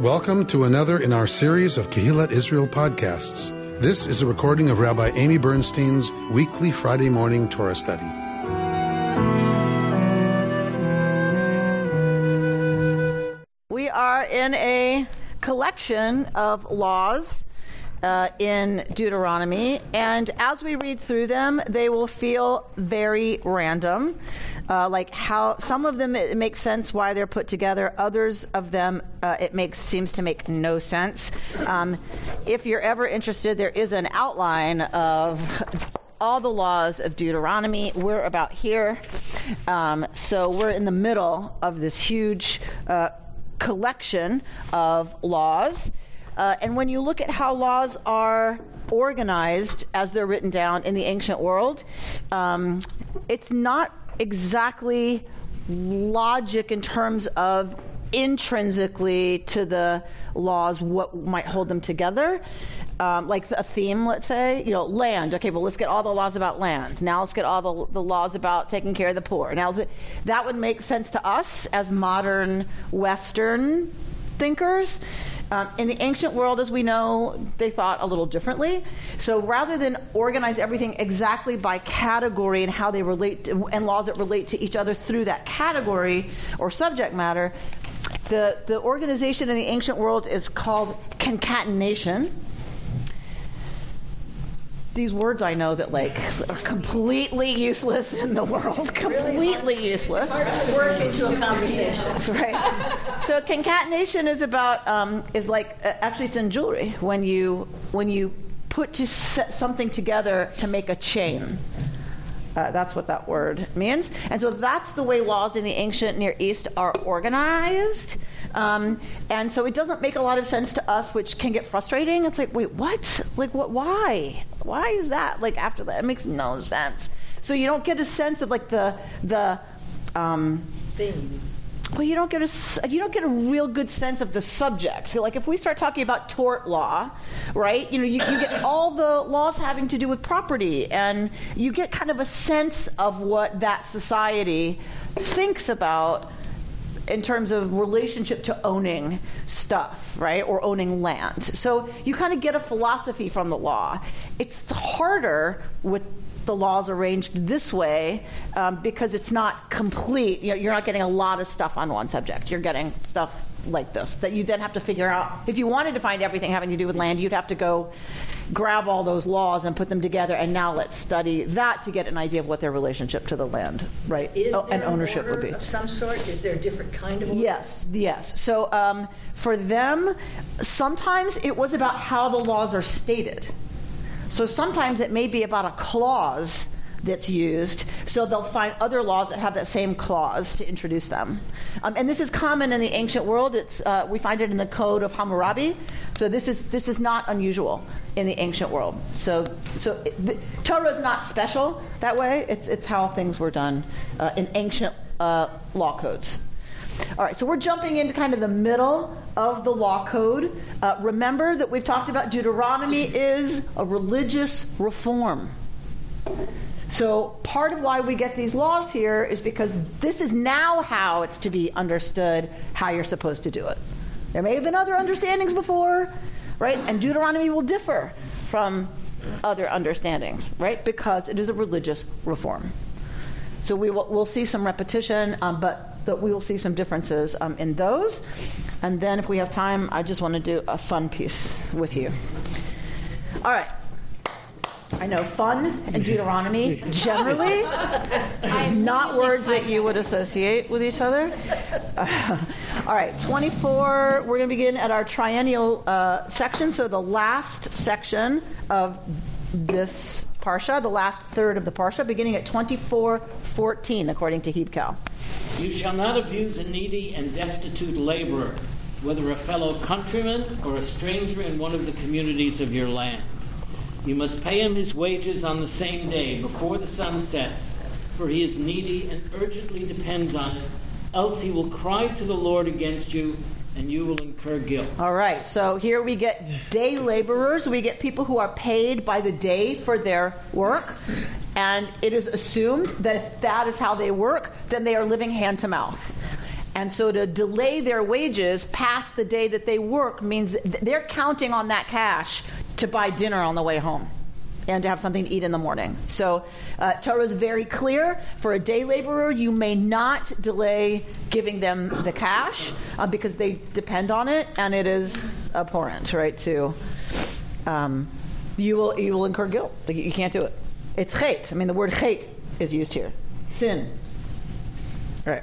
Welcome to another in our series of Kehillat Israel podcasts. This is a recording of Rabbi Amy Bernstein's weekly Friday morning Torah study. We are in a collection of laws uh, in Deuteronomy, and as we read through them, they will feel very random. Uh, like how some of them it makes sense why they're put together. Others of them uh, it makes seems to make no sense. Um, if you're ever interested, there is an outline of all the laws of Deuteronomy. We're about here. Um, so we're in the middle of this huge uh, collection of laws. Uh, and when you look at how laws are organized as they're written down in the ancient world, um, it's not exactly logic in terms of intrinsically to the laws what might hold them together. Um, like a theme, let's say, you know, land. Okay, well, let's get all the laws about land. Now let's get all the, the laws about taking care of the poor. Now that would make sense to us as modern Western thinkers. Um, in the ancient world, as we know, they thought a little differently. So rather than organize everything exactly by category and how they relate to, and laws that relate to each other through that category or subject matter, the, the organization in the ancient world is called concatenation these words I know that like are completely useless in the world, completely useless. Hard to work into a conversation. That's right. so concatenation is about um, is like uh, actually it's in jewelry when you when you put to something together to make a chain. Uh, that's what that word means. And so that's the way laws in the ancient Near East are organized. Um, and so it doesn't make a lot of sense to us, which can get frustrating. It's like, wait, what? Like, what? Why? Why is that? Like after that, it makes no sense. So you don't get a sense of like the the um, thing well, you don't get a you don't get a real good sense of the subject. Like if we start talking about tort law, right? You know, you, you, get all the laws having to do with property, and you get kind of a sense of what that society thinks about in terms of relationship to owning stuff, right, or owning land. So you kind of get a philosophy from the law. It's harder with the laws arranged this way um, because it's not complete. You know, you're not getting a lot of stuff on one subject. You're getting stuff like this that you then have to figure out. If you wanted to find everything having to do with land, you'd have to go grab all those laws and put them together. And now let's study that to get an idea of what their relationship to the land, right, Is oh, and ownership would be. Of some sort, is there a different kind of order? Yes, yes. So um, for them, sometimes it was about how the laws are stated. So sometimes it may be about a clause that's used. So they'll find other laws that have that same clause to introduce them. Um, and this is common in the ancient world. It's, uh, we find it in the Code of Hammurabi. So this is, this is not unusual in the ancient world. So, so it, the, Torah is not special that way. It's, it's how things were done uh, in ancient uh, law codes. All right, so we're jumping into kind of the middle of the law code. Uh, remember that we've talked about Deuteronomy is a religious reform. So, part of why we get these laws here is because this is now how it's to be understood how you're supposed to do it. There may have been other understandings before, right? And Deuteronomy will differ from other understandings, right? Because it is a religious reform. So, we will, we'll see some repetition, um, but that we will see some differences um, in those. And then, if we have time, I just want to do a fun piece with you. All right. I know fun and Deuteronomy generally are not words that you would associate with each other. Uh, all right, 24. We're going to begin at our triennial uh, section. So the last section of this parsha, the last third of the parsha, beginning at 24:14, according to Hebcal. You shall not abuse a needy and destitute laborer, whether a fellow countryman or a stranger in one of the communities of your land. You must pay him his wages on the same day before the sun sets, for he is needy and urgently depends on it, else he will cry to the Lord against you and you will incur guilt. All right, so here we get day laborers. We get people who are paid by the day for their work. And it is assumed that if that is how they work, then they are living hand to mouth. And so to delay their wages past the day that they work means they're counting on that cash to buy dinner on the way home and to have something to eat in the morning. So uh, Torah is very clear. For a day laborer, you may not delay giving them the cash uh, because they depend on it, and it is abhorrent, right? To um, you will you will incur guilt. Like, You can't do it. It's chait. I mean, the word chait is used here. Sin. Right.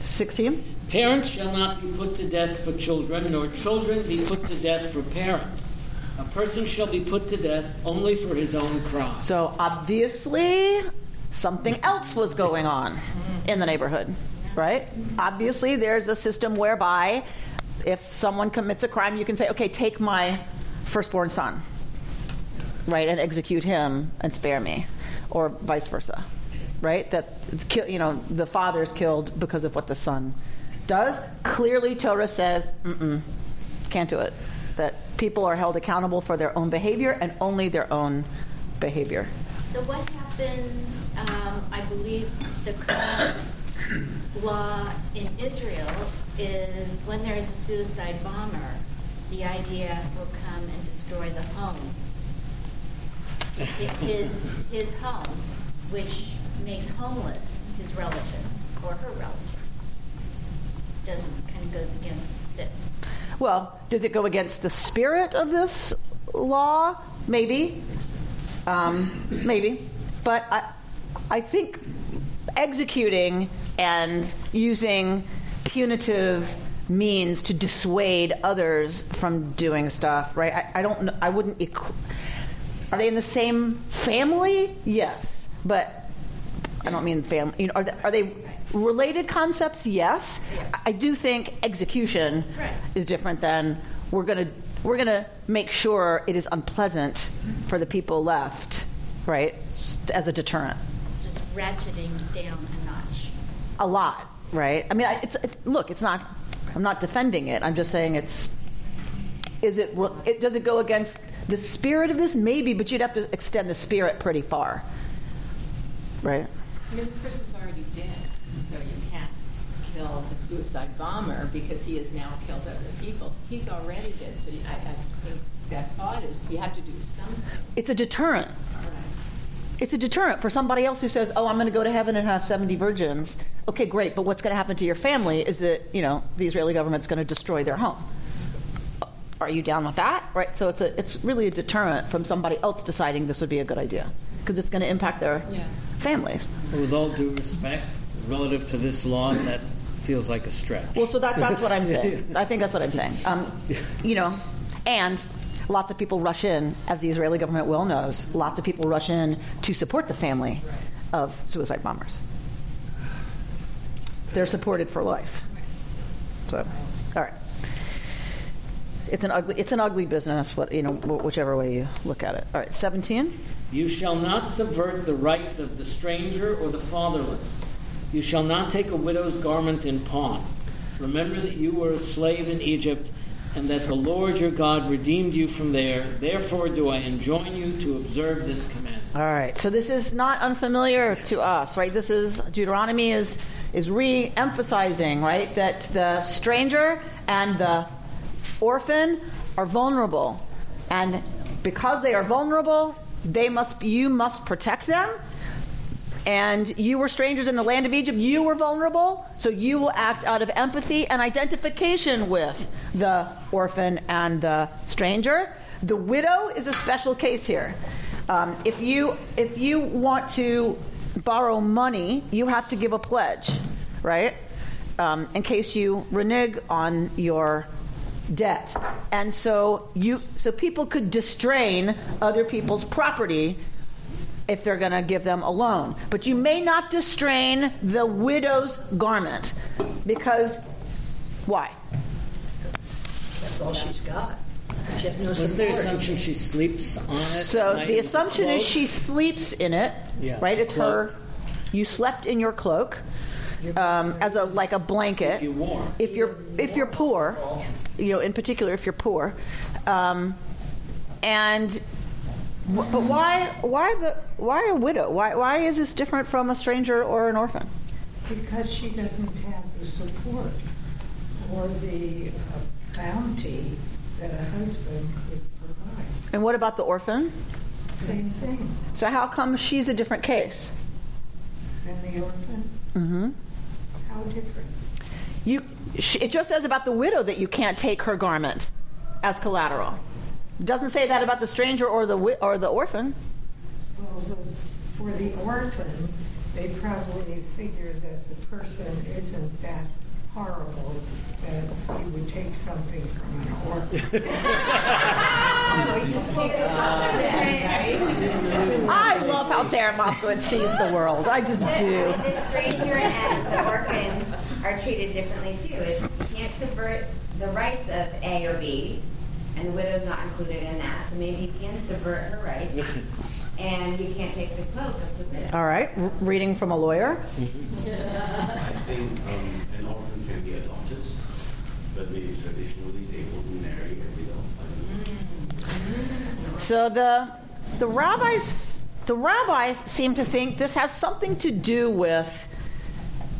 16. Parents shall not be put to death for children, nor children be put to death for parents. A person shall be put to death only for his own crime. So obviously, something else was going on in the neighborhood, right? Obviously, there's a system whereby if someone commits a crime, you can say, okay, take my firstborn son, right, and execute him and spare me, or vice versa, right? That you know the father is killed because of what the son does. Clearly, Torah says, can't do it. That people are held accountable for their own behavior and only their own behavior. So what happens, um, I believe the current law in Israel is when there is a suicide bomber, the idea will come and destroy the home. His, his home, which makes homeless his relatives or her relatives. Does, kind of goes against this. Well, does it go against the spirit of this law? Maybe. Um, maybe. But I, I think executing and using punitive means to dissuade others from doing stuff, right? I, I don't know. I wouldn't. Equ- are they in the same family? Yes. But I don't mean family. You know, are they, are they related concepts? Yes. I do think execution Right. is different than we're going to we're going to make sure it is unpleasant for the people left, right? As a deterrent. Just ratcheting down a notch. A lot, right? I mean, I- it's it, look, it's not. I'm not defending it. I'm just saying it's. Is it, it? Does it go against the spirit of this? Maybe, but you'd have to extend the spirit pretty far, right? I mean, the person's already dead, so you can't kill a suicide bomber because he has now killed other people. He's already dead, so I, I think that thought is you have to do something. It's a deterrent. Right. It's a deterrent for somebody else who says, "Oh, I'm going to go to heaven and have 70 virgins." Okay, great, but what's going to happen to your family is that you know the Israeli government's going to destroy their home. Are you down with that? Right. So it's a it's really a deterrent from somebody else deciding this would be a good idea because it's going to impact their Yeah. families. With all due respect, relative to this law, that feels like a stretch. Well, so that, that's what I'm saying. I think that's what I'm saying. Um, you know, and lots of people rush in, as the Israeli government well knows, lots of people rush in to support the family of suicide bombers. They're supported for life. So, all right. It's an ugly. It's an ugly business. What you know, whichever way you look at it. All right, seventeen. You shall not subvert the rights of the stranger or the fatherless. You shall not take a widow's garment in pawn. Remember that you were a slave in Egypt, and that the Lord your God redeemed you from there. Therefore, do I enjoin you to observe this command. All right. So this is not unfamiliar to us, right? This is Deuteronomy is is re-emphasizing, right, that the stranger and the orphan are vulnerable, and because they are vulnerable, they must you must protect them. And you were strangers in the land of Egypt. You were vulnerable, so you will act out of empathy and identification with the orphan and the stranger. The widow is a special case here. Um, if you if you want to borrow money, you have to give a pledge, right? Um, in case you renege on your debt, and so you so people could distrain other people's property if they're going to give them a loan. But you may not distrain the widow's garment because why? That's all she's got. She has no Was there support. assumption she sleeps on it? So the assumption is she sleeps in it, Yeah, right? it's It's her. You slept in your cloak um, as a like a blanket. Keep you warm. If you're if you're poor, you know, in particular, if you're poor, um, and wh- but why why the why a widow? Why why is this different from a stranger or an orphan? Because she doesn't have the support or the uh, bounty that a husband could provide. And what about the orphan? Same thing. So how come she's a different case? And the orphan, Mm-hmm. how different? You, she, it just says about the widow that you can't take her garment as collateral. It doesn't say that about the stranger or the or the orphan. Well, the, for the orphan, they probably figure that the person isn't that horrible that you would take something from an orphan. I love how Sarah Moskowitz sees the world. I just do. The stranger and the orphan are treated differently too. Is you can't subvert the rights of A or B, and the widow's not included in that. So maybe you can subvert her rights, and you can't take the cloak of the widow. All right, r- reading from a lawyer. I think um, an orphan can be adopted, but maybe traditionally they wouldn't marry a widow. So the the rabbis the rabbis seem to think this has something to do with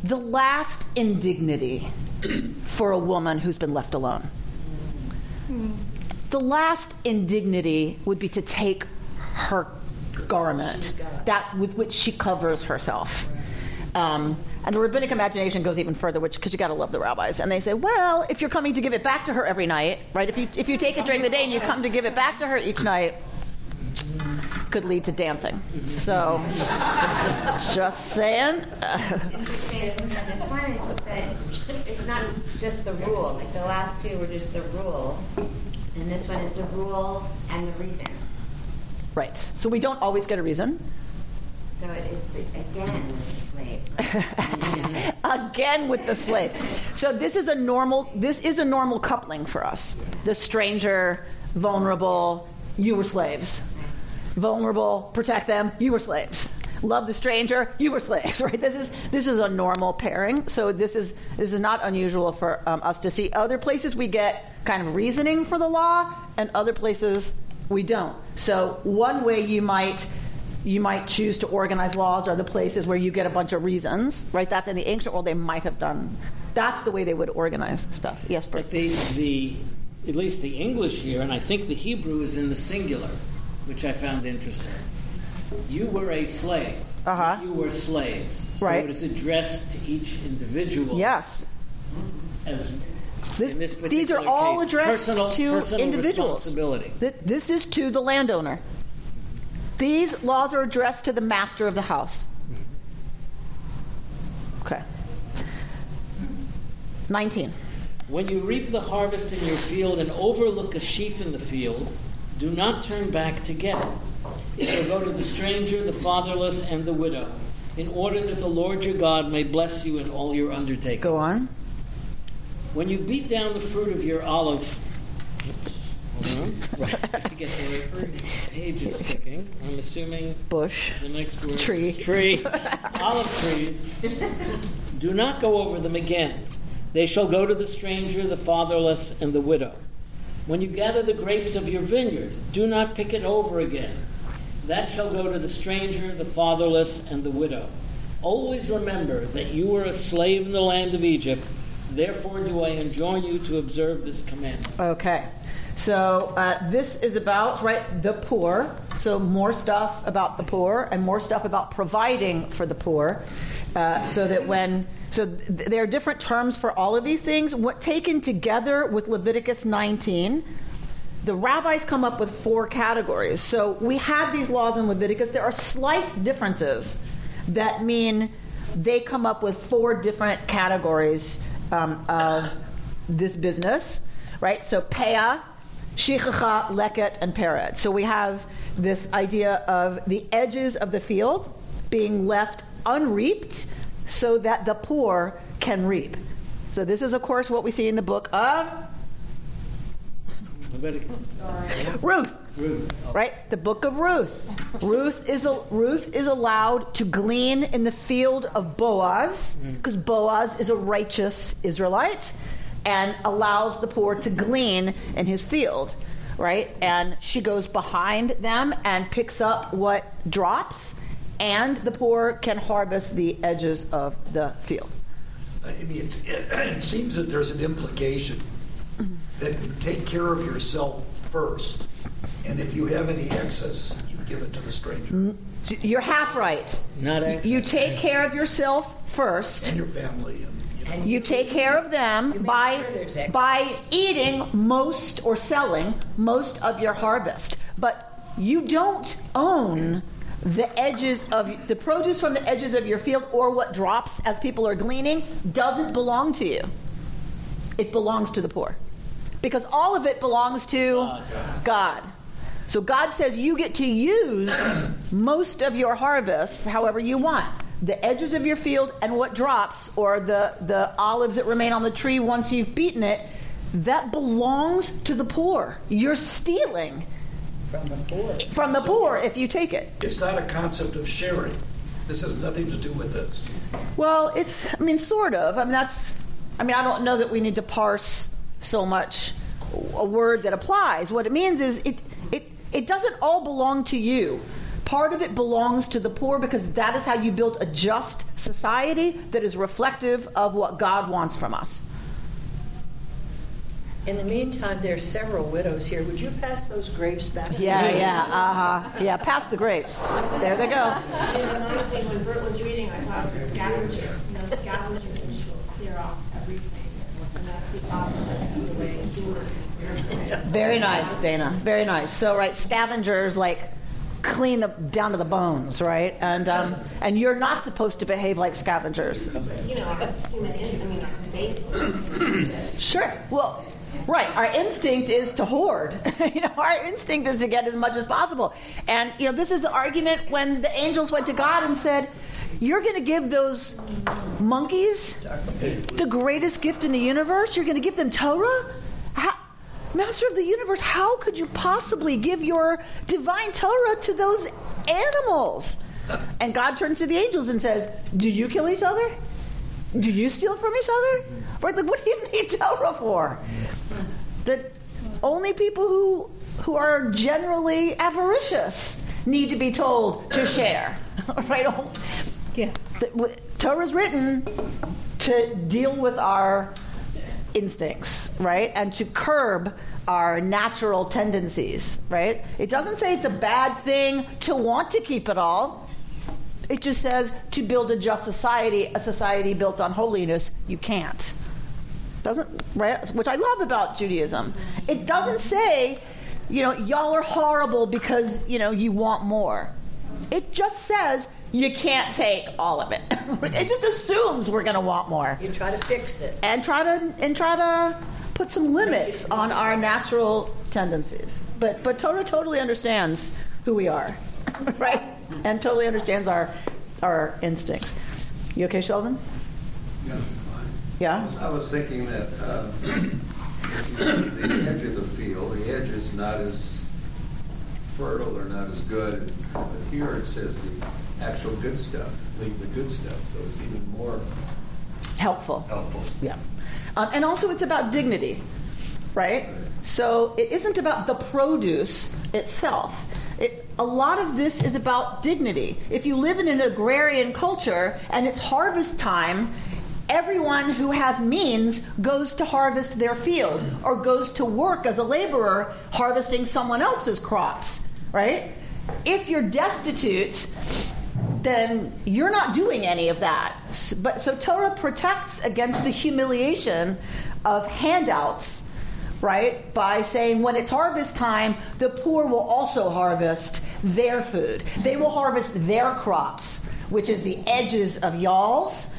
the last indignity for a woman who's been left alone. The last indignity would be to take her garment, that with which she covers herself. Um, and the rabbinic imagination goes even further, which because you got to love the rabbis. And they say, well, if you're coming to give it back to her every night, right? If you if you take it during the day and you come to give it back to her each night, could lead to dancing. So, just saying. This one is just that it's not just the rule. Like the last two were just the rule, and this one is the rule and the reason. right. So we don't always get a reason. So it is again the slave. Again with the slave. So this is a normal. This is a normal coupling for us. The stranger, vulnerable. You were slaves. Vulnerable. Protect them. You were slaves. Love the stranger. You were slaves. Right. This is this is a normal pairing. So this is this is not unusual for um, us to see. Other places we get kind of reasoning for the law, and other places we don't. So one way you might you might choose to organize laws are the places where you get a bunch of reasons, right? That's in the ancient world they might have done. That's the way they would organize stuff. Yes, Bert. But the, the, at least the English here, and I think the Hebrew is in the singular, which I found interesting. You were a slave. Uh-huh. You were slaves. So Right. it is addressed to each individual. Yes. As This, these are all case, addressed personal, to personal individuals. This is to the landowner. These laws are addressed to the master of the house. Okay. 19. When you reap the harvest in your field and overlook a sheaf in the field, do not turn back to get it. It shall go to the stranger, the fatherless, and the widow, in order that the Lord your God may bless you in all your undertakings. Go on. When you beat down the fruit of your olive, oops, hold on. Right, to get the right page is sticking. I'm assuming Bush. the next word Tree. is tree. Olive trees. Do not go over them again. They shall go to the stranger, the fatherless, and the widow. When you gather the grapes of your vineyard, do not pick it over again. That shall go to the stranger, the fatherless, and the widow. Always remember that you were a slave in the land of Egypt. Therefore, do I enjoin you to observe this commandment. Okay. So uh, this is about right the poor. So more stuff about the poor and more stuff about providing for the poor, uh, so that when so th- there are different terms for all of these things. What taken together with Leviticus 19, the rabbis come up with four categories. So we had these laws in Leviticus. There are slight differences that mean they come up with four different categories um, of this business, right? So peah, shichacha, leket, and pered. So we have this idea of the edges of the field being left unreaped so that the poor can reap. So this is, of course, what we see in the book of Leviticus. Ruth. Ruth. Right, the book of Ruth. Ruth is a, Ruth is allowed to glean in the field of Boaz mm. because Boaz is a righteous Israelite and allows the poor to glean in his field. Right, and she goes behind them and picks up what drops, and the poor can harvest the edges of the field. I mean, it's, it, it seems that there's an implication that you take care of yourself first, and if you have any excess, you give it to the stranger mm, You're half right. Not excess. You take care of yourself first. and your family, and you know. You take care of them by sure by eating most or selling most of your harvest. But you don't own the edges of the produce from the edges of your field or what drops as people are gleaning doesn't belong to you. It belongs to the poor. Because all of it belongs to God. So God says you get to use most of your harvest however you want. The edges of your field and what drops, or the, the olives that remain on the tree once you've beaten it, that belongs to the poor. You're stealing From the poor. from the poor if you take it. It's not a concept of sharing. This has nothing to do with this. Well, it's, I mean, sort of. I mean, that's, I mean, I don't know that we need to parse so much a word that applies. What it means is it, it, it doesn't all belong to you. Part of it belongs to the poor because that is how you build a just society that is reflective of what God wants from us. In the meantime, there are several widows here. Would you pass those grapes back? Yeah, yeah, uh huh. Yeah, pass the grapes. There they go. And honestly, when Bert was reading, I thought of the scavenger. You know, scavengers will clear off everything. And that's the opposite of the way doers Very nice, Dana. Very nice. So, right, scavengers like clean the down to the bones, right? And um, and you're not supposed to behave like scavengers. You know, our human, in- I mean, basic. Sure. Well, right. Our instinct is to hoard. you know, our instinct is to get as much as possible. And you know, this is the argument when the angels went to God and said, "You're going to give those monkeys the greatest gift in the universe. You're going to give them Torah." How, Master of the universe, how could you possibly give your divine Torah to those animals? And God turns to the angels and says, Do you kill each other? Do you steal from each other? Right? Like, what do you need Torah for? That only people who who are generally avaricious need to be told to share. right? Yeah. Torah's written to deal with our instincts, right? And to curb our natural tendencies, right? It doesn't say it's a bad thing to want to keep it all. It just says to build a just society, a society built on holiness, you can't. Doesn't right? Which I love about Judaism. It doesn't say, you know, y'all are horrible because, you know, you want more. It just says you can't take all of it. it just assumes we're going to want more You try to fix it. and try to and try to put some limits on our natural tendencies. But but Torah totally understands who we are, right? And totally understands our our instincts. You okay, Sheldon? Yeah, fine. Yeah. I was thinking that uh, the edge of the field, the edge is not as fertile or not as good. But here it says the actual good stuff, leave the good stuff, so it's even more Helpful. helpful. Yeah. Um, and also, it's about dignity, right? So it isn't about the produce itself. It, a lot of this is about dignity. If you live in an agrarian culture and it's harvest time, everyone who has means goes to harvest their field or goes to work as a laborer harvesting someone else's crops, right? If you're destitute, then you're not doing any of that. But so Torah protects against the humiliation of handouts, right? By saying when it's harvest time, the poor will also harvest their food. They will harvest their crops, which is the edges of y'all's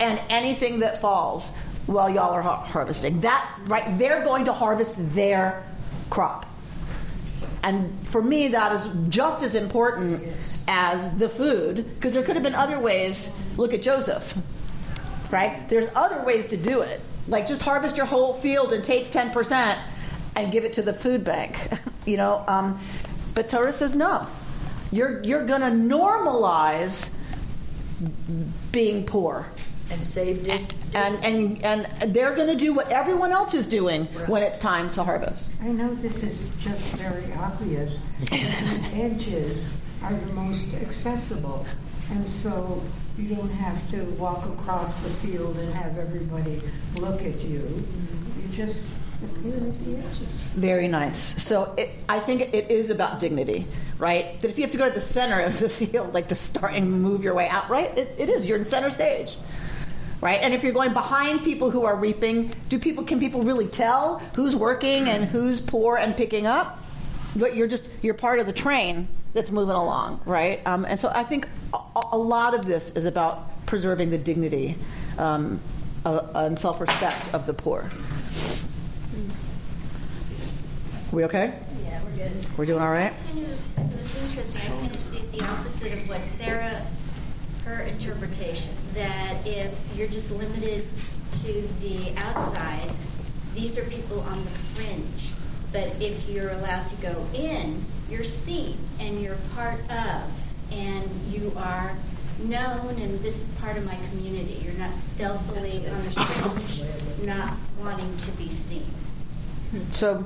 and anything that falls while y'all are har- harvesting. That right, they're going to harvest their crop. And for me, that is just as important as the food, because there could have been other ways. Look at Joseph, right? There's other ways to do it. Like just harvest your whole field and take 10% and give it to the food bank, you know? Um, but Torah says no. You're, you're going to normalize being poor. And saved it. And, and, and they're going to do what everyone else is doing when it's time to harvest. I know this is just very obvious, but the edges are the most accessible. And so you don't have to walk across the field and have everybody look at you. Mm-hmm. You just appear at the edges. Very nice. So it, I think it is about dignity, right? That if you have to go to the center of the field, like to start and move your way out, right? It, it is. You're in center stage, right? And if you're going behind people who are reaping, do people can people really tell who's working and who's poor and picking up? But you're just you're part of the train that's moving along, right? Um, and so I think a, a lot of this is about preserving the dignity um, uh, and self-respect of the poor. We okay? Yeah, we're good. We're doing all right? Kind of, it was interesting. I kind of see the opposite of what Sarah, her interpretation, that if you're just limited to the outside, these are people on the fringe. But if you're allowed to go in, you're seen and you're part of, and you are known, and this is part of my community. You're not stealthily on the fringe, not wanting to be seen. So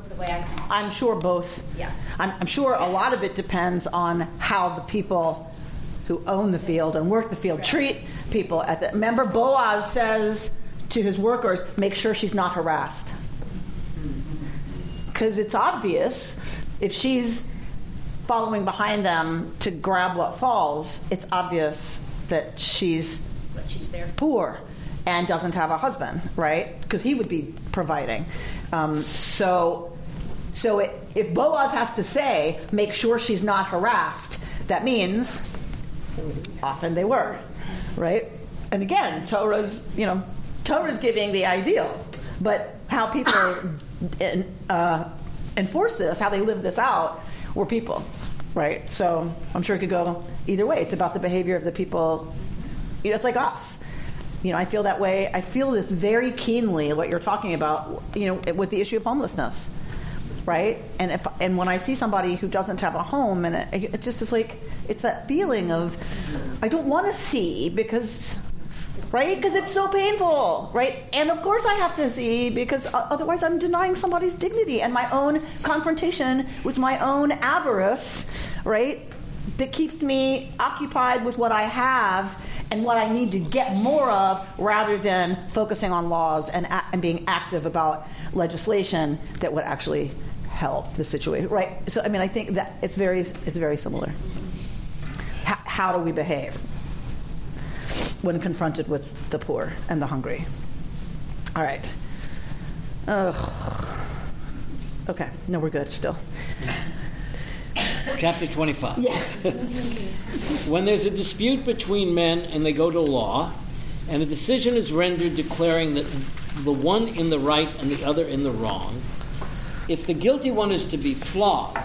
I'm sure both. Yeah. I'm, I'm sure a lot of it depends on how the people who own the field and work the field treat people at the. Remember, Boaz says to his workers, make sure she's not harassed. Because it's obvious if she's following behind them to grab what falls, it's obvious that she's she's there poor and doesn't have a husband, right? Because he would be providing. Um, so, so it, if Boaz has to say, make sure she's not harassed, that means often they were, right? And again, Torah's, you know, Torah's giving the ideal, but how people uh, enforce this, how they live this out, were people, right? So I'm sure it could go either way. It's about the behavior of the people. You know, it's like us. You know, I feel that way. I feel this very keenly. What you're talking about, you know, with the issue of homelessness, right? And if and when I see somebody who doesn't have a home, and it, it just is like it's that feeling of I don't want to see because right? Because it's so painful, right? And of course I have to see because otherwise I'm denying somebody's dignity and my own confrontation with my own avarice, right? That keeps me occupied with what I have and what I need to get more of rather than focusing on laws and, and being active about legislation that would actually help the situation, right? So I mean I think that it's very it's very similar. H- how do we behave? when confronted with the poor and the hungry. All right. Ugh. Okay, no, we're good still. Chapter 25. Yeah. When there's a dispute between men and they go to law, and a decision is rendered declaring that the one in the right and the other in the wrong, if the guilty one is to be flogged,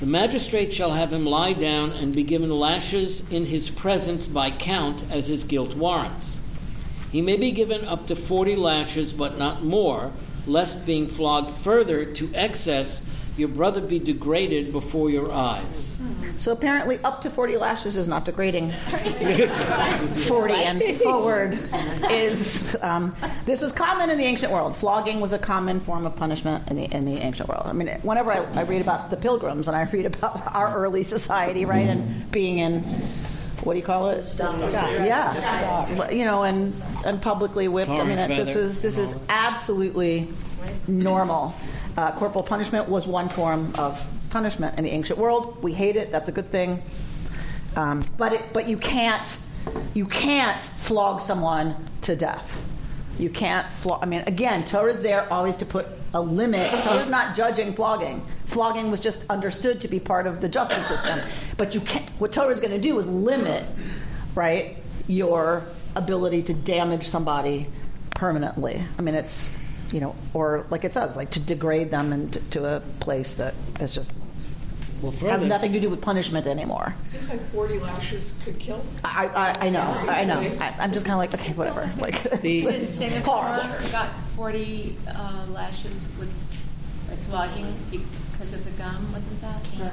the magistrate shall have him lie down and be given lashes in his presence by count as his guilt warrants. He may be given up to 40 lashes, but not more, lest being flogged further to excess, your brother be degraded before your eyes. So apparently, up to 40 lashes is not degrading. 40 and forward is. Um, this was common in the ancient world. Flogging was a common form of punishment in the, in the ancient world. I mean, whenever I, I read about the pilgrims and I read about our early society, right, and being in. What do you call it? Yeah, you know, and and publicly whipped. I mean, and this is this is absolutely normal. Uh, corporal punishment was one form of punishment in the ancient world. We hate it. That's a good thing. Um, but it, but you can't you can't flog someone to death. You can't flog. I mean, again, Torah's there always to put a limit. Torah's not judging flogging. Flogging was just understood to be part of the justice system. But you can't. What Torah's going to do is limit, right, your ability to damage somebody permanently. I mean, it's you know, or like it says, like to degrade them into to a place that is just Well, has nothing to do with punishment anymore. Seems like 40 lashes could kill. I, I, I know, I know. I, I'm just kind of like, okay, whatever. Like, The- Did it's Singapore got 40 uh, lashes with like flogging because of the gum, wasn't that? what he got?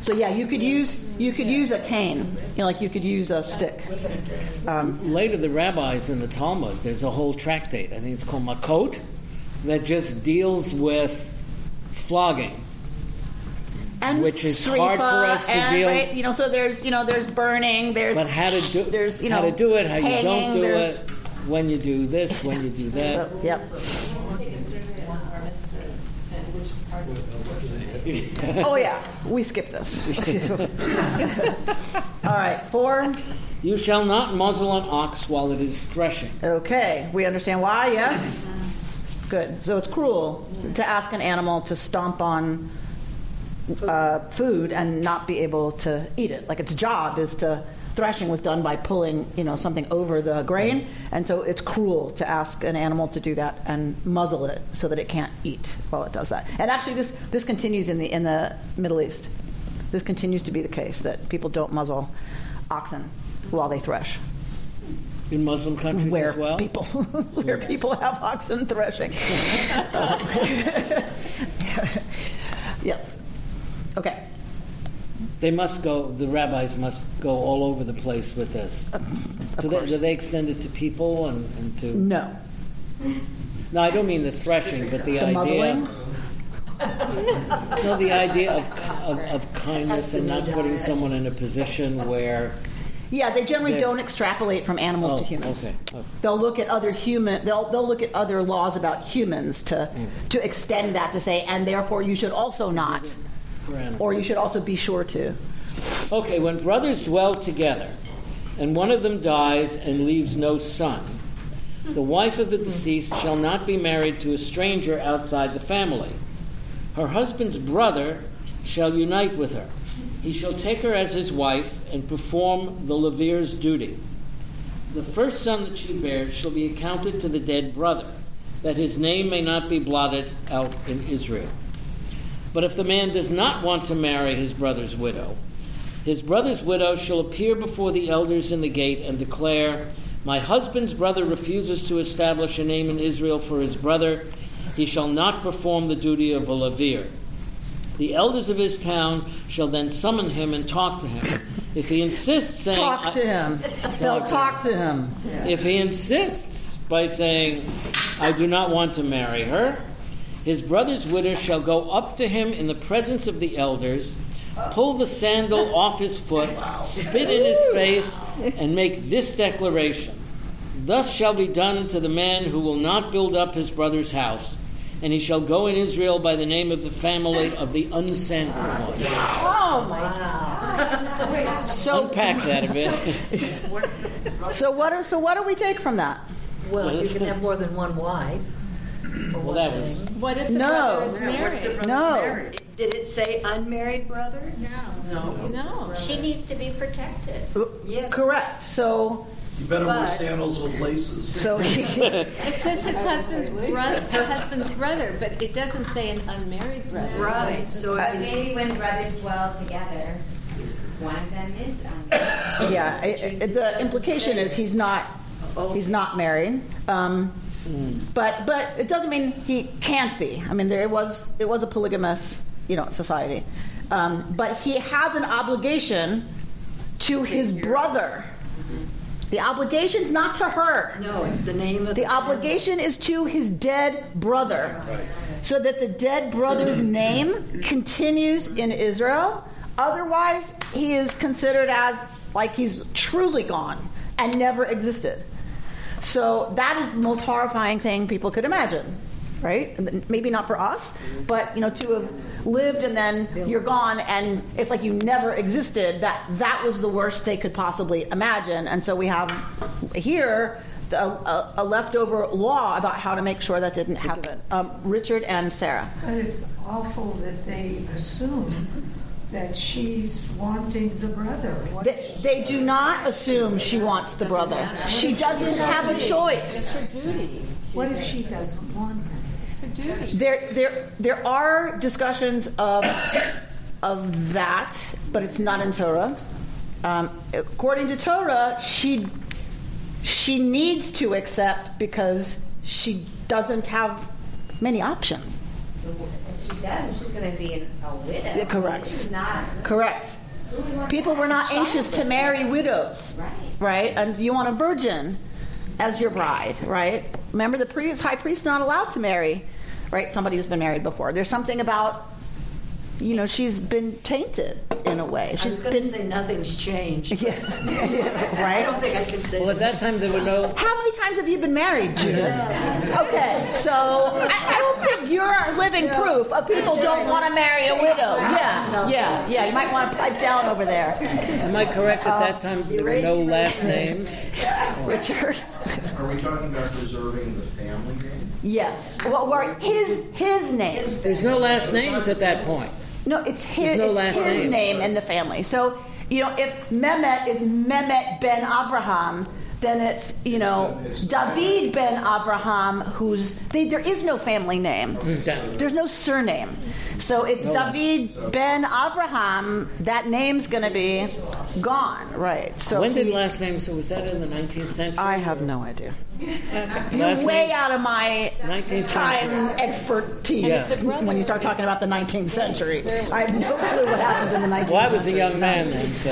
So yeah, you could use you could use a cane. You know, like you could use a stick. Um, later the rabbis in the Talmud, there's a whole tractate, I think it's called Makot, that just deals with flogging. and which is srifa, hard for us to and, deal. right, you know, so there's you know there's burning. There's But how to do there's you know how to do it, how you don't do it, when you do this, when you do that. So, yep. Oh yeah, we skip this. All right, four. You shall not muzzle an ox while it is threshing. Okay, we understand why. Yes. Good. So it's cruel to ask an animal to stomp on uh, food and not be able to eat it. Like its job is to threshing was done by pulling you know something over the grain, and so it's cruel to ask an animal to do that and muzzle it so that it can't eat while it does that. And actually, this this continues in the in the Middle East. This continues to be the case that people don't muzzle oxen while they thresh. In Muslim countries Where as well. people where people have oxen threshing. yes. Okay. They must go. The rabbis must go all over the place with this. Do they, do they extend it to people and, and to? No. No, I don't mean the threshing, but the, The idea. muzzling? No, the idea of, of, of kindness and not putting someone in a position where. Yeah, they generally don't extrapolate from animals Oh, to humans. okay. They'll look at other human. They'll they'll look at other laws about humans to Mm. to extend that to say, and therefore you should also not, or you should also be sure to. Okay, when brothers dwell together and one of them dies and leaves no son, the wife of the deceased shall not be married to a stranger outside the family. Her husband's brother shall unite with her. He shall take her as his wife and perform the Levir's duty. The first son that she bears shall be accounted to the dead brother, that his name may not be blotted out in Israel. But if the man does not want to marry his brother's widow, his brother's widow shall appear before the elders in the gate and declare, My husband's brother refuses to establish a name in Israel for his brother. He shall not perform the duty of a Levir. The elders of his town shall then summon him and talk to him. If he insists, saying, Talk to him. They'll talk to him. if he insists by saying, I do not want to marry her, his brother's widow shall go up to him in the presence of the elders, pull the sandal off his foot, spit in his face, and make this declaration Thus shall be done to the man who will not build up his brother's house, and he shall go in Israel by the name of the family of the unsandaled one. Oh my! So Unpack that a bit. so what? Are, so what do we take from that? Well, you can have more than one wife. Well, that was. What if the No. brother is married? No. Did it say unmarried brother? No. No. No, She needs to be protected. Yes. Correct. So You better wear But- sandals with laces. so It says his husband's brother, her husband's brother, but it doesn't say an unmarried brother. Right, so But it is, maybe when brothers dwell together, one of them is um, yeah, I- I- the implication is he's not he's not married. Um, but but it doesn't mean he can't be. I mean, there was it was a polygamous you know society, um, but he has an obligation to his brother. The obligation's not to her. no, it's the name of The obligation is to his dead brother. So that the dead brother's name continues in Israel. Otherwise, he is considered as like he's truly gone and never existed. So that is the most horrifying thing people could imagine, right? Maybe not for us, but you know, to have lived and then you're gone and it's like you never existed. That that was the worst they could possibly imagine. And so we have here a, a leftover law about how to make sure that didn't happen. Um, Richard and Sarah. But it's awful that they assume that she's wanting the brother. What They, they do not assume she wants the brother. She doesn't have a choice. It's her duty. What if she doesn't want him? It's her duty. There, there, there are discussions of of that, but it's not in Torah. Um, according to Torah, she she needs to accept because she doesn't have many options. Doesn't, she's going to be an- a widow. Correct. She's not. Correct. Who would want People were not anxious to marry widows, Right. right? And you want a virgin as your bride, right? Remember, the priest, high priest, not allowed to marry, right? Somebody who's been married before. There's something about you know, she's been tainted in a way. I She's was going to been say nothing's changed. Yeah. I right. don't think I can say. Well, at that time, there were no. How many times have you been married, Judith? Okay, so I, I don't think you're living proof of people don't want to marry a widow. Yeah, yeah, yeah. You might want to pipe down over there, Am I correct at that time? There were no last names. Richard. Are we talking about preserving the family name? Yes. Well, or his his name. There's no last names at that point. No, it's his, no it's last his name. name and the family. So, you know, if Mehmet is Mehmet ben Avraham, then it's, you know, David ben Avraham, who's, they, there is no family name. Mm, That's- There's no surname. So it's David ben Avraham. That name's going to be gone, right? So when did he- last names? So was that in the 19th century? I have no idea. Last You're way out of my 19th time century. expertise Yeah. when you start talking about the 19th century. I have no clue what happened in the 19th Well, I was a young man then, so.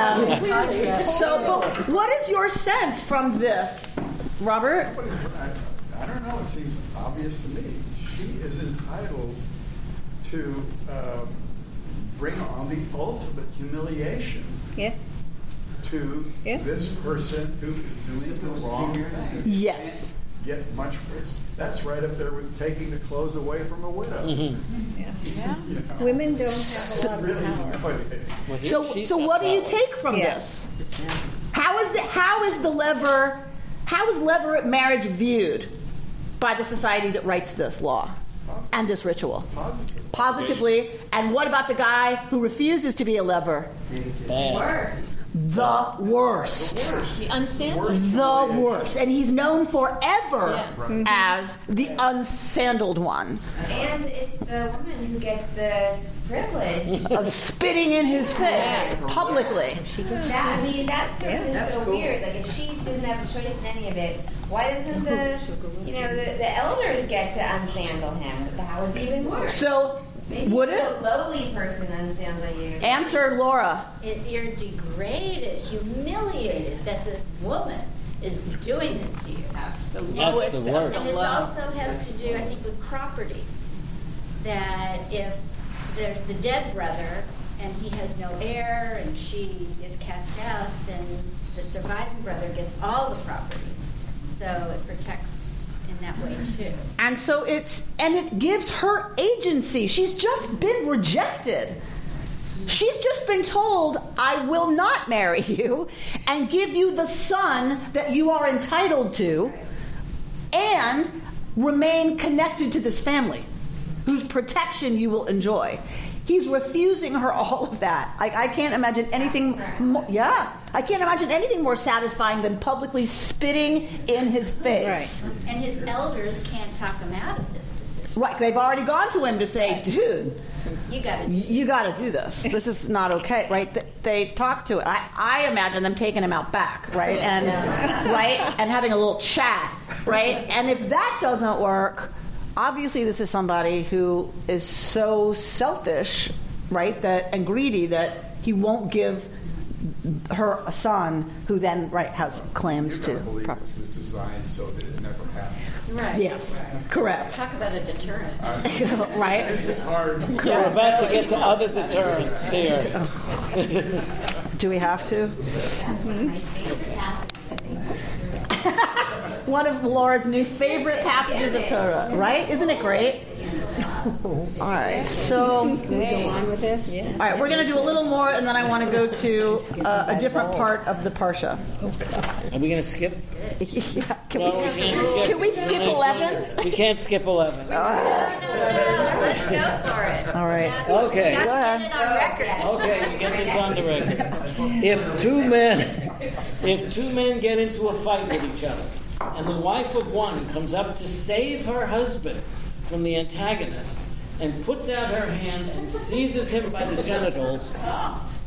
Um, so, but what is your sense from this, Robert? I, I don't know. It seems obvious to me. She is entitled to uh, bring on the ultimate humiliation Yeah. to Yeah. this person who is doing the wrong thing. Yes. Get much. It's, that's right up there with taking the clothes away from a widow. Yeah. You know? Women don't have a lot of Really power. humiliating. So, so what do you take from Yes. this? How is the how is the lever how is levirate marriage viewed by the society that writes this law and this ritual? Positive. Positively. And what about the guy who refuses to be a lever? Bad. Worst. The worst. The unsandaled. The worst. And he's known forever as the unsandaled one. And it's the woman who gets the privilege. of spitting in his face publicly. That, I mean, that's sort of that's so cool. weird. Like, if she didn't have a choice in any of it, why doesn't the, you know, the, the elders get to unsandal him? That would be even worse. So, Maybe would it? the lowly person unsandal you. Answer Laura. It, you're degraded, humiliated. That's a woman is doing this to you. That's the And worst. this also has to do, I think, with property. That if there's the dead brother and he has no heir and she is cast out, then the surviving brother gets all the property. So it protects in that way too. And so it's, and it gives her agency. She's just been rejected. She's just been told, I will not marry you and give you the son that you are entitled to and remain connected to this family whose protection you will enjoy. He's refusing her all of that. I, I can't imagine anything. More, yeah, I can't imagine anything more satisfying than publicly spitting in his face. Right. And his elders can't talk him out of this decision. Right, they've already gone to him to say, dude, You got to you got to do this. This is not okay, right? Th- They talk to it. I, I imagine them taking him out back, right, and right, and having a little chat, right. And if that doesn't work, obviously this is somebody who is so selfish, right, that and greedy that he won't give her a son who then right has claims You're to. going believe property. this was designed so that it never happened. Right. Yes, correct. Talk about a deterrent. right. It's hard. We're about to get to other deterrents here. Do we have to? One of Laura's new favorite passages of Torah, right? Isn't it great? All right, so Go on with this? Yeah. all right, we're going to do a little more, and then I want to go to uh, a different part of the parsha. Are we going to skip? yeah, can No, we, we can't skip. can we skip eleven? We can't skip 11. Let's go for it. All right, Okay. go ahead. Get it on record. Okay, you get this on the record. If two men, if two men get into a fight with each other, and the wife of one comes up to save her husband from the antagonist, and puts out her hand and seizes him by the genitals,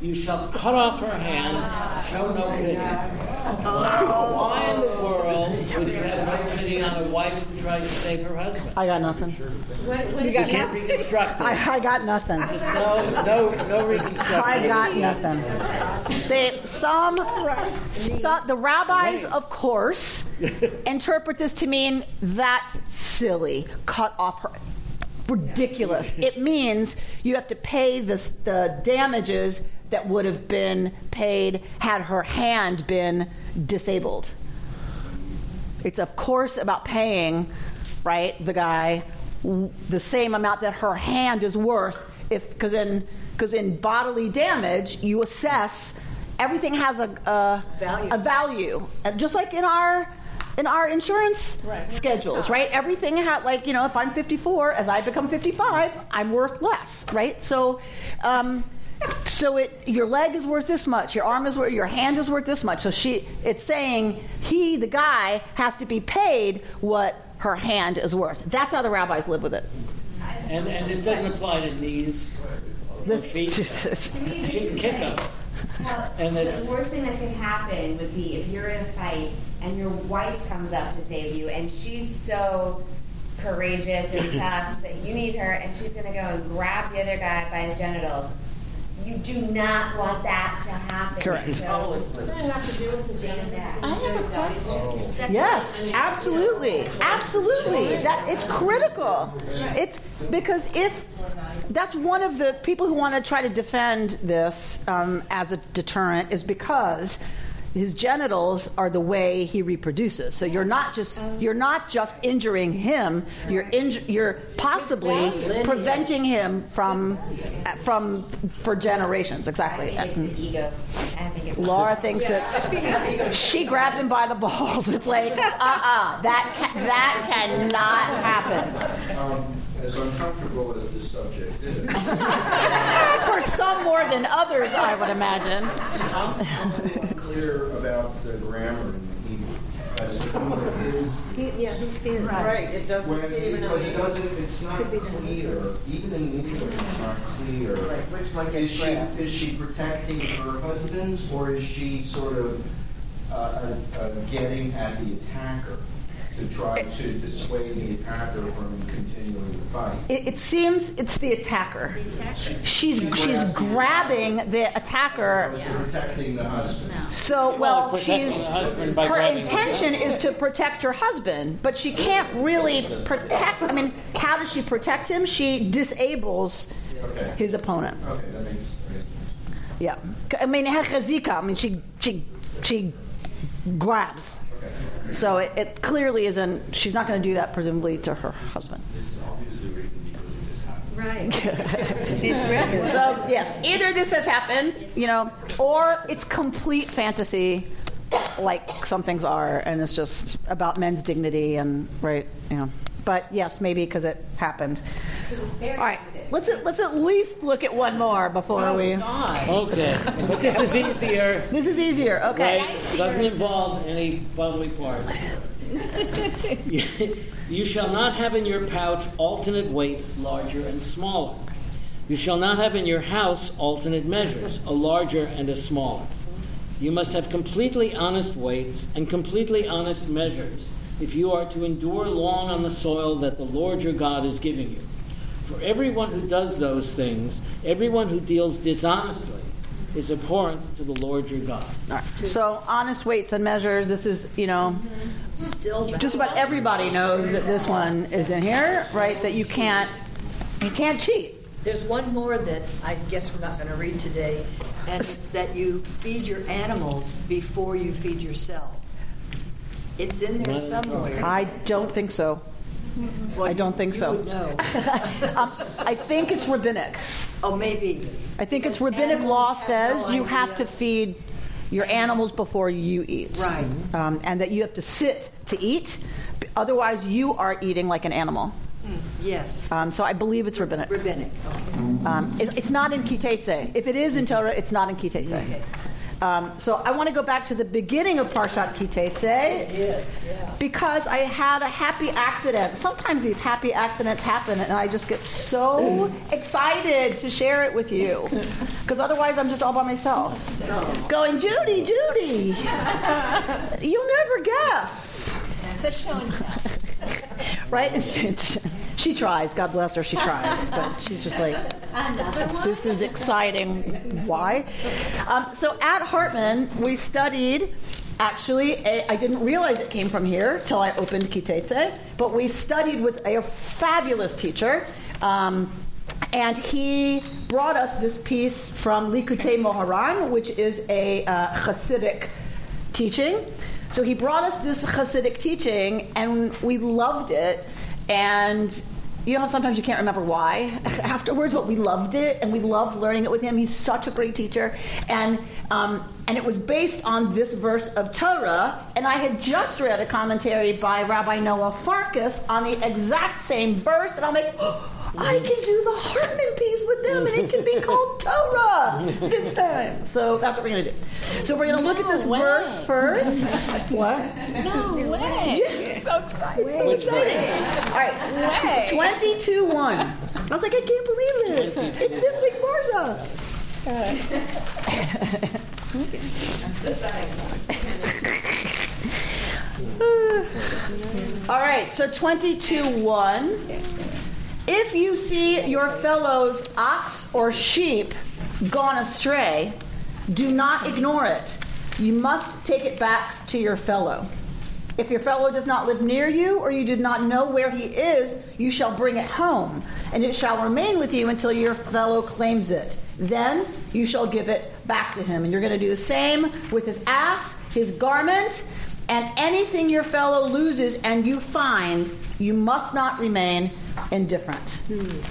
you shall cut off her hand, show no pity. Why in the world would you have no pity on a wife who tries to save her husband? I got nothing. What, what You can't reconstruct this. I, I got nothing. Just no, no, no reconstruction. I got nothing. They, some, some, the rabbis, of course, interpret this to mean that's silly. Cut off her. ridiculous. It means you have to pay the, the damages that would have been paid had her hand been disabled. It's, of course, about paying, right, the guy the same amount that her hand is worth if because in because in bodily damage you assess everything has a, a value. a value. Just like in our in our insurance schedules right? Everything had like you know if i'm 54 as i become 55 i'm worth less right? So um, so it your leg is worth this much your arm is worth your hand is worth this much so she it's saying he the guy has to be paid what her hand is worth that's how the rabbis live with it And, and this doesn't apply to knees or This- feet. She can kick them. Well, And the worst thing that could happen would be if you're in a fight and your wife comes up to save you, and she's so courageous and tough that you need her, and she's going to go and grab the other guy by his genitals. You do not want that to happen. Correct. So, Doesn't it have to do with the damage? I have a question. Yes, absolutely, absolutely. That it's critical. It's because if that's one of the people who want to try to defend this um, as a deterrent is because his genitals are the way he reproduces. So you're not just you're not just injuring him. You're inj- you're possibly preventing him from uh, from for generations. Exactly. it's the ego. I think it's Laura thinks it's she grabbed him by the balls. It's like, uh, uh that ca- that cannot happen. Um, As uncomfortable as this subject is, For some more than others, I would imagine. I'm a little unclear about the grammar in the Hebrew as to who it is. Yeah, who's being Right, it doesn't When, even because though- it doesn't, it's not clear, even in English, it's not clear. Right, which one Is gets she, grabbed? is she protecting her husband, or is she sort of uh, uh, uh, getting at the attacker to try to dissuade the attacker from continuing the fight? It, it seems it's the attacker. She's she's grabbing the attacker. Protecting the husband. So Well, well, she's the husband by her intention husband. is to protect her husband, but she can't really protect. I mean, how does she protect him? She disables Okay. his opponent. Okay, that makes. Yeah, I mean, hechazika. I mean, she she she grabs. So it, it clearly isn't. She's not going to do that, presumably, to her husband. This is obviously written because of this happened. Right. So yes, either this has happened, you know, or it's complete fantasy, like some things are, and it's just about men's dignity and right, you know. But yes, maybe because it happened. All right, let's let's at least look at one more before oh, we. Okay, but this is easier. This is easier. Okay. Right? Doesn't involve any bodily parts. you shall not have in your pouch alternate weights, larger and smaller. You shall not have in your house alternate measures, a larger and a smaller. You must have completely honest weights and completely honest measures if you are to endure long on the soil that the Lord your God is giving you. For everyone who does those things, everyone who deals dishonestly, is abhorrent to the Lord your God. All right. So honest weights and measures. This is you know, just about everybody knows that this one is in here, right? That you can't you can't cheat. There's one more that I guess we're not going to read today, and it's that you feed your animals before you feed yourself. It's in there somewhere. I don't think so. I don't think so. No. um, I think it's rabbinic. Oh, maybe. I think it's rabbinic law says you have to feed your animals before you eat. Right. Um, and that you have to sit to eat. Otherwise, you are eating like an animal. Yes. Um, so I believe it's rabbinic. Rabbinic. Um, it, it's not in Kitetse. If it is in Torah, it's not in Kitetse. Um, so I want to go back to the beginning of Parshat Kitetse because I had a happy accident. Sometimes these happy accidents happen, and I just get so excited to share it with you because otherwise I'm just all by myself, going, Judy, Judy, you'll never guess. It's a show and tell. right? She, tries. God bless her. She tries, but she's just like, this is exciting. Why? Um, so at Hartman, we studied actually, a, I didn't realize it came from here till I opened Kitetse, but we studied with a fabulous teacher. Um, and he brought us this piece from Likutei Moharan, which is a uh, Hasidic teaching. So he brought us this Hasidic teaching, and we loved it. And you know sometimes you can't remember why afterwards, but we loved it, and we loved learning it with him. He's such a great teacher, and um, and it was based on this verse of Torah. And I had just read a commentary by Rabbi Noah Farkas on the exact same verse, and I'm like. I can do the Hartman piece with them, and it can be called Torah this time. So that's what we're going to do. So we're going to look at this verse first. what? No way. Excited. Which excited. All right. Tw- 22 1. I was like, I can't believe it. It's this week's Marja. All right, so 22 1. If you see your fellow's ox or sheep gone astray, do not ignore it. You must take it back to your fellow. If your fellow does not live near you, or you do not know where he is, you shall bring it home, and it shall remain with you until your fellow claims it. Then you shall give it back to him. And you're going to do the same with his ass, his garment, and anything your fellow loses and you find, you must not remain indifferent.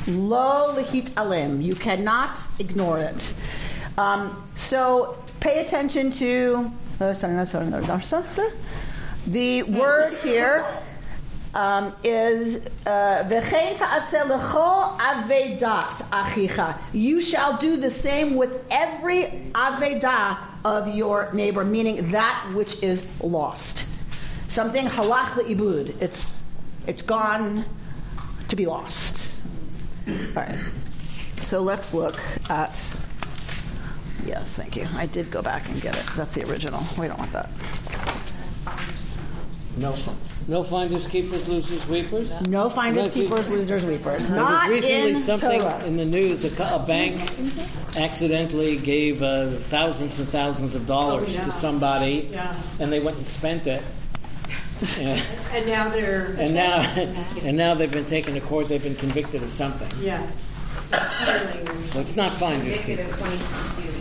Lo lehit alim. You cannot ignore it. Um, so pay attention to the word here um, is uh, "V'chein ta'aseh avedat achicha." You shall do the same with every avedah of your neighbor, meaning that which is lost. Something halach le'ibud. It's it's gone to be lost. All right. So let's look at. Yes, thank you. I did go back and get it. That's the original. We don't want that. No, no finders, keepers, losers, weepers. No finders, No keepers, losers, weepers. There Not was recently in something Torah. in the news. A, co- a bank accidentally gave uh, thousands and thousands of dollars Oh, yeah. to somebody, Yeah. and they went and spent it. Yeah. And now they're. and now, and now they've been taken to court. They've been convicted of something. Yeah. So it's not finders, Maybe keepers. the 22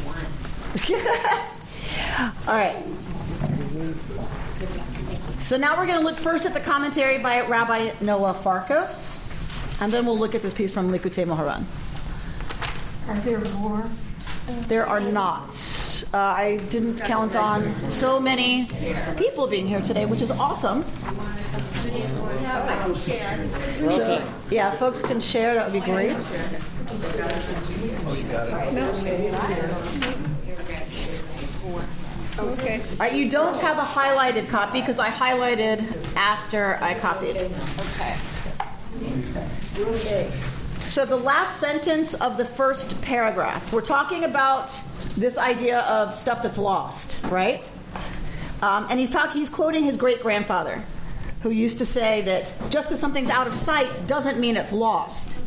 one. All right. So now we're going to look first at the commentary by Rabbi Noah Farkas, and then we'll look at this piece from Likutei Moharan. Are there more? There are not. Uh, I didn't count on so many people being here today, which is awesome. So, yeah, folks can share. That would be great. Okay. All right, you don't have a highlighted copy because I highlighted after I copied. Okay. So the last sentence of the first paragraph, we're talking about this idea of stuff that's lost, right? Um, and he's talking, he's quoting his great grandfather, who used to say that just because something's out of sight doesn't mean it's lost,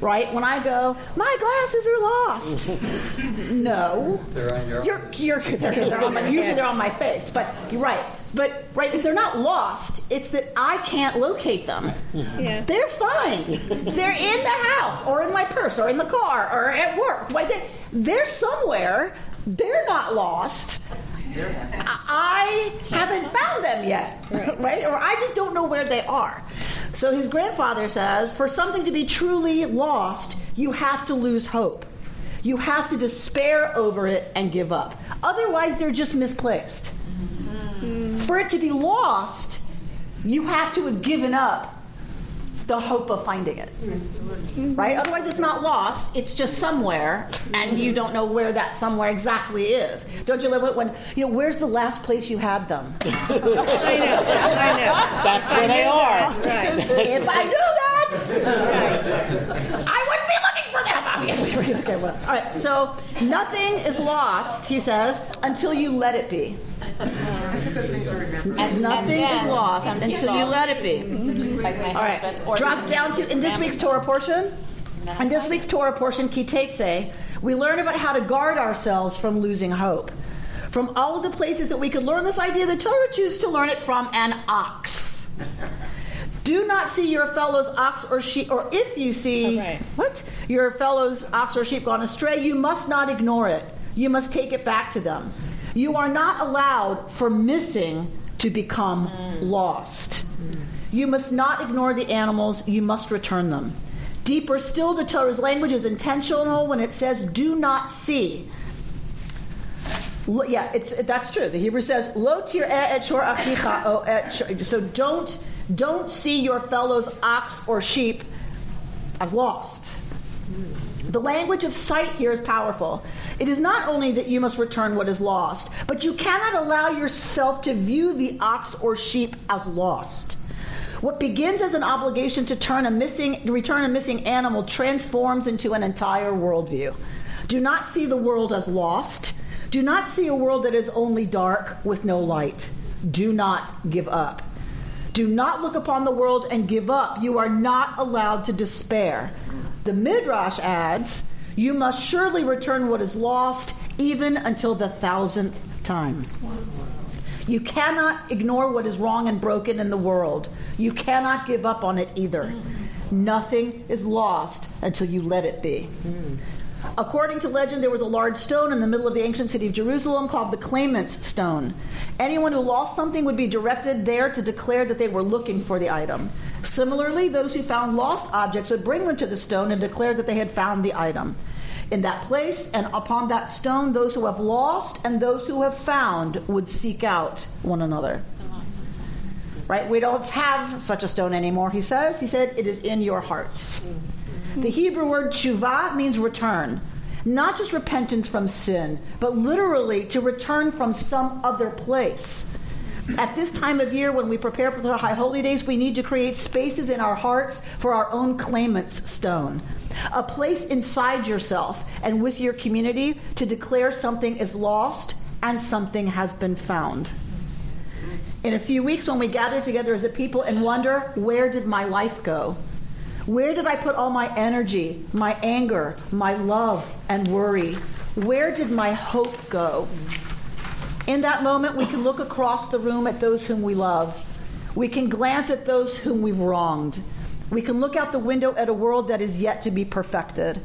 right? When I go, my glasses are lost. no, They're on your you're, you're, they're, they're on my, usually they're on my face, but you're right. But right, if they're not lost, it's that I can't locate them. Yeah. They're fine. they're in the house, or in my purse, or in the car, or at work. Right? They're somewhere. They're not lost. I haven't found them yet, right. Or I just don't know where they are. So his grandfather says, for something to be truly lost, you have to lose hope. You have to despair over it and give up. Otherwise, they're just misplaced. Mm-hmm. For it to be lost, you have to have given up the hope of finding it. Mm-hmm. Right? Otherwise, it's not lost. It's just somewhere, and you don't know where that somewhere exactly is. Don't you live it when, you know, where's the last place you had them? I know. I know. That's where they are. Right. if I knew that, I wouldn't be looking for them, obviously. okay, well, all right, so nothing is lost, he says, until you let it be. And nothing is lost until you let it be. All right, drop down to in this week's Torah portion. In this week's Torah portion, Kitetse, we learn about how to guard ourselves from losing hope. From all of the places that we could learn this idea, the Torah chooses to learn it from an ox. Do not see your fellow's ox or sheep, or if you see what your fellow's ox or sheep gone astray, you must not ignore it. You must take it back to them. You are not allowed for missing to become mm. lost. You must not ignore the animals. You must return them. Deeper still, the Torah's language is intentional when it says, "Do not see." Yeah, it's that's true. The Hebrew says, "Lo tir'eh et shor achicha o et shor-" So don't don't see your fellow's ox or sheep as lost. The language of sight here is powerful. It is not only that you must return what is lost, but you cannot allow yourself to view the ox or sheep as lost. What begins as an obligation to turn a missing, return a missing animal transforms into an entire worldview. Do not see the world as lost. Do not see a world that is only dark with no light. Do not give up. Do not look upon the world and give up. You are not allowed to despair. The Midrash adds, You must surely return what is lost, even until the thousandth time. You cannot ignore what is wrong and broken in the world. You cannot give up on it either. Nothing is lost until you let it be. According to legend, there was a large stone in the middle of the ancient city of Jerusalem called the Claimant's Stone. Anyone who lost something would be directed there to declare that they were looking for the item. Similarly, those who found lost objects would bring them to the stone and declare that they had found the item. In that place and upon that stone, those who have lost and those who have found would seek out one another. Right? We don't have such a stone anymore, he says. He said, it is in your hearts. The Hebrew word tshuva means return. Not just repentance from sin, but literally to return from some other place. At this time of year, when we prepare for the High Holy Days, we need to create spaces in our hearts for our own claimant's stone. A place inside yourself and with your community to declare something is lost and something has been found. In a few weeks, when we gather together as a people and wonder, where did my life go? Where did I put all my energy, my anger, my love, and worry? Where did my hope go? In that moment, we can look across the room at those whom we love. We can glance at those whom we've wronged. We can look out the window at a world that is yet to be perfected.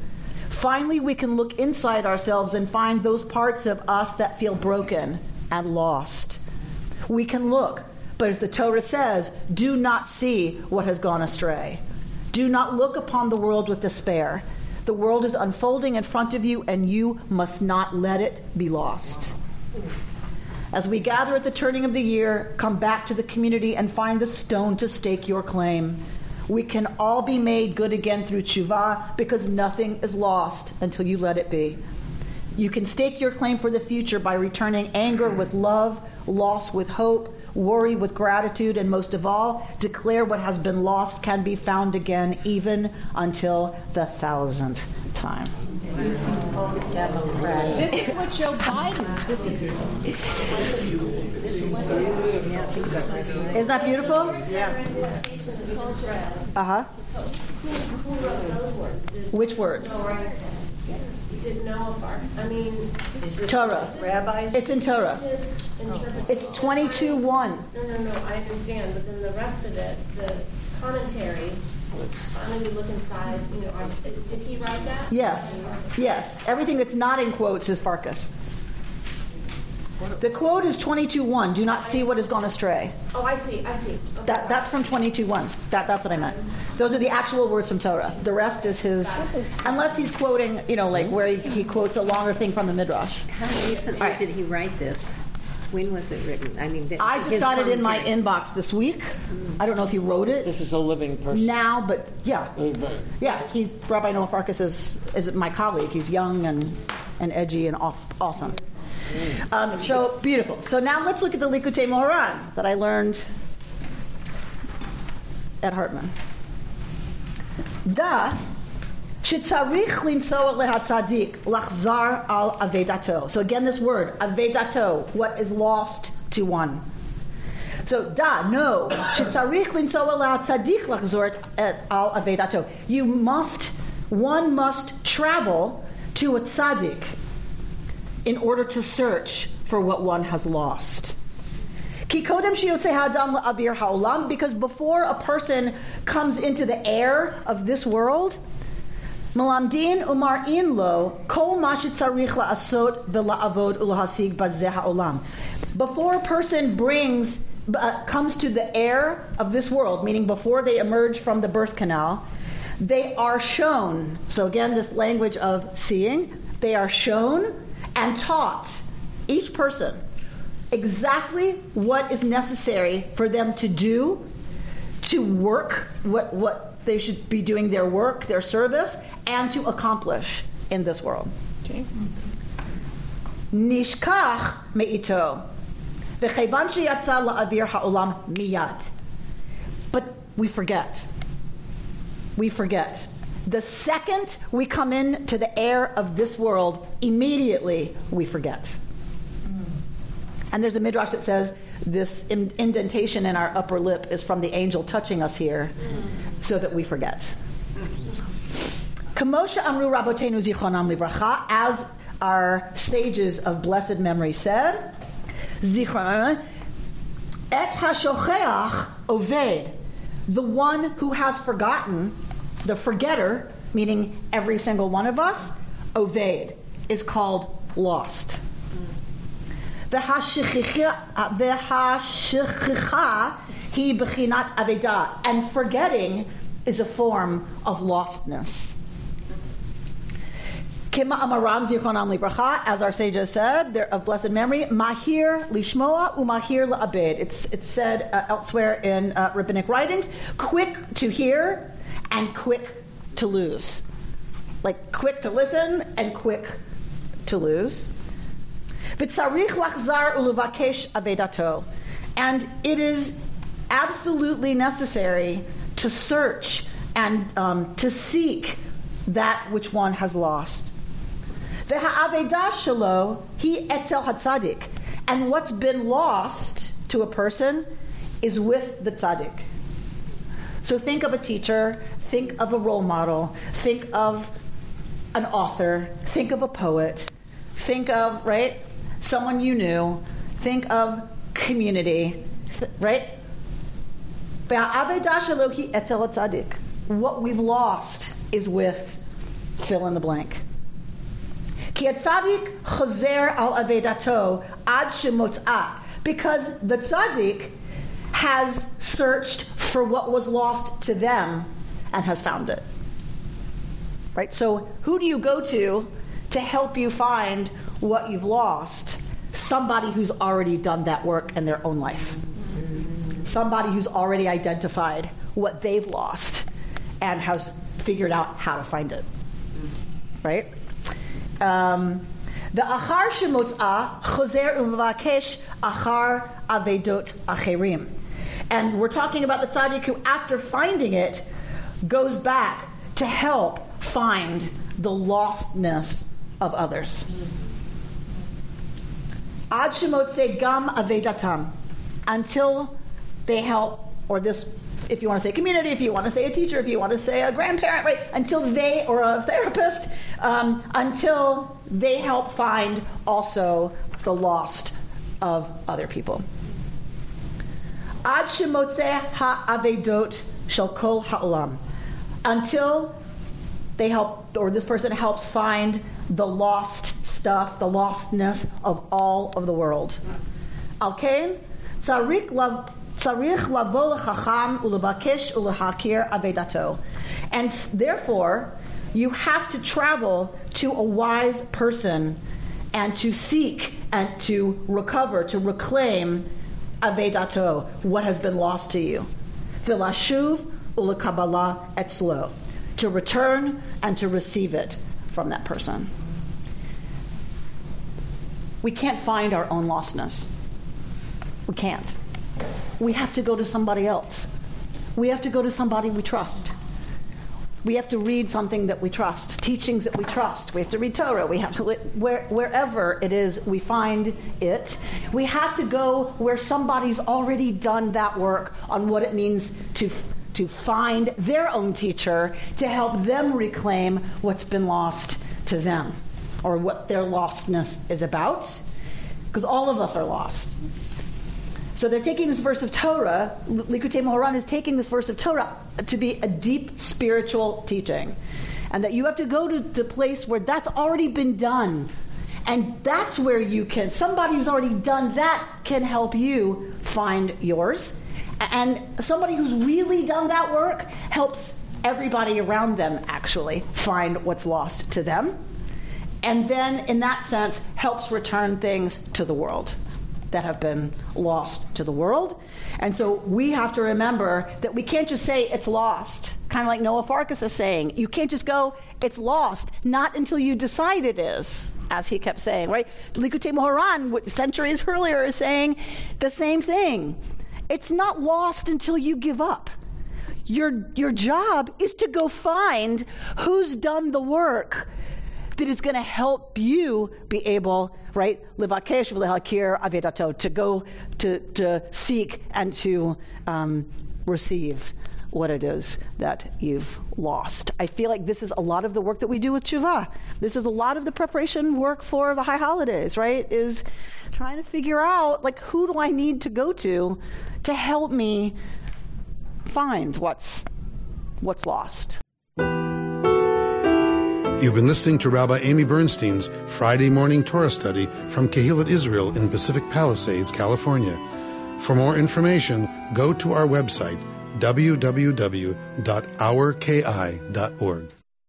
Finally, we can look inside ourselves and find those parts of us that feel broken and lost. We can look, but as the Torah says, do not see what has gone astray. Do not look upon the world with despair. The world is unfolding in front of you, and you must not let it be lost. As we gather at the turning of the year, come back to the community and find the stone to stake your claim. We can all be made good again through tshuva because nothing is lost until you let it be. You can stake your claim for the future by returning anger with love, loss with hope, worry with gratitude, and most of all, declare what has been lost can be found again, even until the thousandth time. This is what Joe Biden. This is. Isn't that beautiful? Yeah. Uh huh. Those words? Did- Which words? Did Noah Bark? I mean. Torah. Rabbis? It's in Torah. His interpretation. It's 22 1. No, no, no, I understand, but then the rest of it, the commentary, I'm gonna look inside, you know, are- did he write that? Yes. Yes. Everything that's not in quotes is Farkas. The quote is 22 1. Do not see what has gone astray. Oh, I see, I see. Okay. That, that's from 22 1. That, that's what I meant. Those are the actual words from Torah. The rest is his, unless he's quoting, you know, like where he, he quotes a longer thing from the Midrash. How recently All right. did he write this? When was it written? I mean, the- I just his got it in my inbox this week. I don't know if he wrote it This is a living person. now, but yeah. But- Yeah, he, Rabbi Noah Farkas is, is my colleague. He's young and, and edgy and off, awesome. Um, so beautiful. So now let's look at the Likutei Moharan that I learned at Hartman. Da שצריך לנסוע להצדיק, לחזר על אבדתו. So again, this word, אבדתו, what is lost to one. So, da, no, שצריך לנסוע להצדיק, לחזור את- על אבדתו. You must, one must travel to a tzaddik in order to search for what one has lost. Because before a person comes into the air of this world, Malamdin umar in lo kol ma shetzarich la'asot v'la'avod u'lahasig bazeh ha'olam. Before a person brings uh, comes to the air of this world, meaning before they emerge from the birth canal, they are shown. So again, this language of seeing, they are shown and taught each person exactly what is necessary for them to do to work what what they should be doing their work, their service, and to accomplish in this world. Okay. Nishkach me'ito. V'chevan sheyatza la'avir ha'olam miyad. But we forget. We forget. The second we come into the air of this world, immediately we forget. And there's a midrash that says this indentation in our upper lip is from the angel touching us here so that we forget. Kamosha Amru Rabotenu Zichronam Livracha, as our sages of blessed memory said, Zichron, Et Hashocheach Oved, the one who has forgotten, the forgetter, meaning every single one of us, Oved, is called lost. And forgetting is a form of lostness. Kima libracha, as our sages said, they're of blessed memory. Mahir lishmoa umahir la'abed. It's it's said uh, elsewhere in uh, rabbinic writings. Quick to hear and quick to lose, like quick to listen and quick to lose. And it is absolutely necessary to search and um, to seek that which one has lost. And what's been lost to a person is with the tzaddik. So think of a teacher, think of a role model, think of an author, think of a poet, think of, right, someone you knew, think of community, right? What we've lost is with fill in the blank. Because the tzaddik has searched for what was lost to them and has found it. Right? So, who do you go to to help you find what you've lost, somebody who's already done that work in their own life. Somebody who's already identified what they've lost and has figured out how to find it. Right? Um, the achar shemotza choser uvakesh achar avedot acherim. And we're talking about the tzaddik who, after finding it, goes back to help find the lostness of others. Ad shemotze gam avedatam, until they help, or this, if you want to say community, if you want to say a teacher, if you want to say a grandparent, right? Until they, or a therapist, um, until they help find also the lost of other people. Ad shemotze ha'avedot shel kol ha'olam, until they help, or this person helps find the lost stuff, the lostness of all of the world. Okay? And therefore, you have to travel to a wise person and to seek and to recover, to reclaim avedato, what has been lost to you. Vilashuv ulekabbalah etzlo, to return and to receive it from that person. We can't find our own lostness. We can't. We have to go to somebody else. We have to go to somebody we trust. We have to read something that we trust, teachings that we trust. We have to read Torah. We have to where, wherever it is we find it. We have to go where somebody's already done that work on what it means to to find their own teacher to help them reclaim what's been lost to them or what their lostness is about. because all of us are lost. So they're taking this verse of Torah, Likutei Moharan is taking this verse of Torah to be a deep spiritual teaching. And that you have to go to the place where that's already been done. And that's where you can, somebody who's already done that can help you find yours. And somebody who's really done that work helps everybody around them actually find what's lost to them. And then, in that sense, helps return things to the world that have been lost to the world. And so we have to remember that we can't just say it's lost, kind of like Noah Farkas is saying. You can't just go, it's lost, not until you decide it is, as he kept saying, right? Likutei Moharan, centuries earlier, is saying the same thing. It's not lost until you give up. Your, your job is to go find who's done the work that is going to help you be able, right, to go to, to seek and to um, receive what it is that you've lost. I feel like this is a lot of the work that we do with tshuva. This is a lot of the preparation work for the high holidays, right? Is trying to figure out like who do I need to go to to help me find what's what's lost. You've been listening to Rabbi Amy Bernstein's Friday morning Torah study from Kehillat Israel in Pacific Palisades, California. For more information, go to our website, www.ourki.org.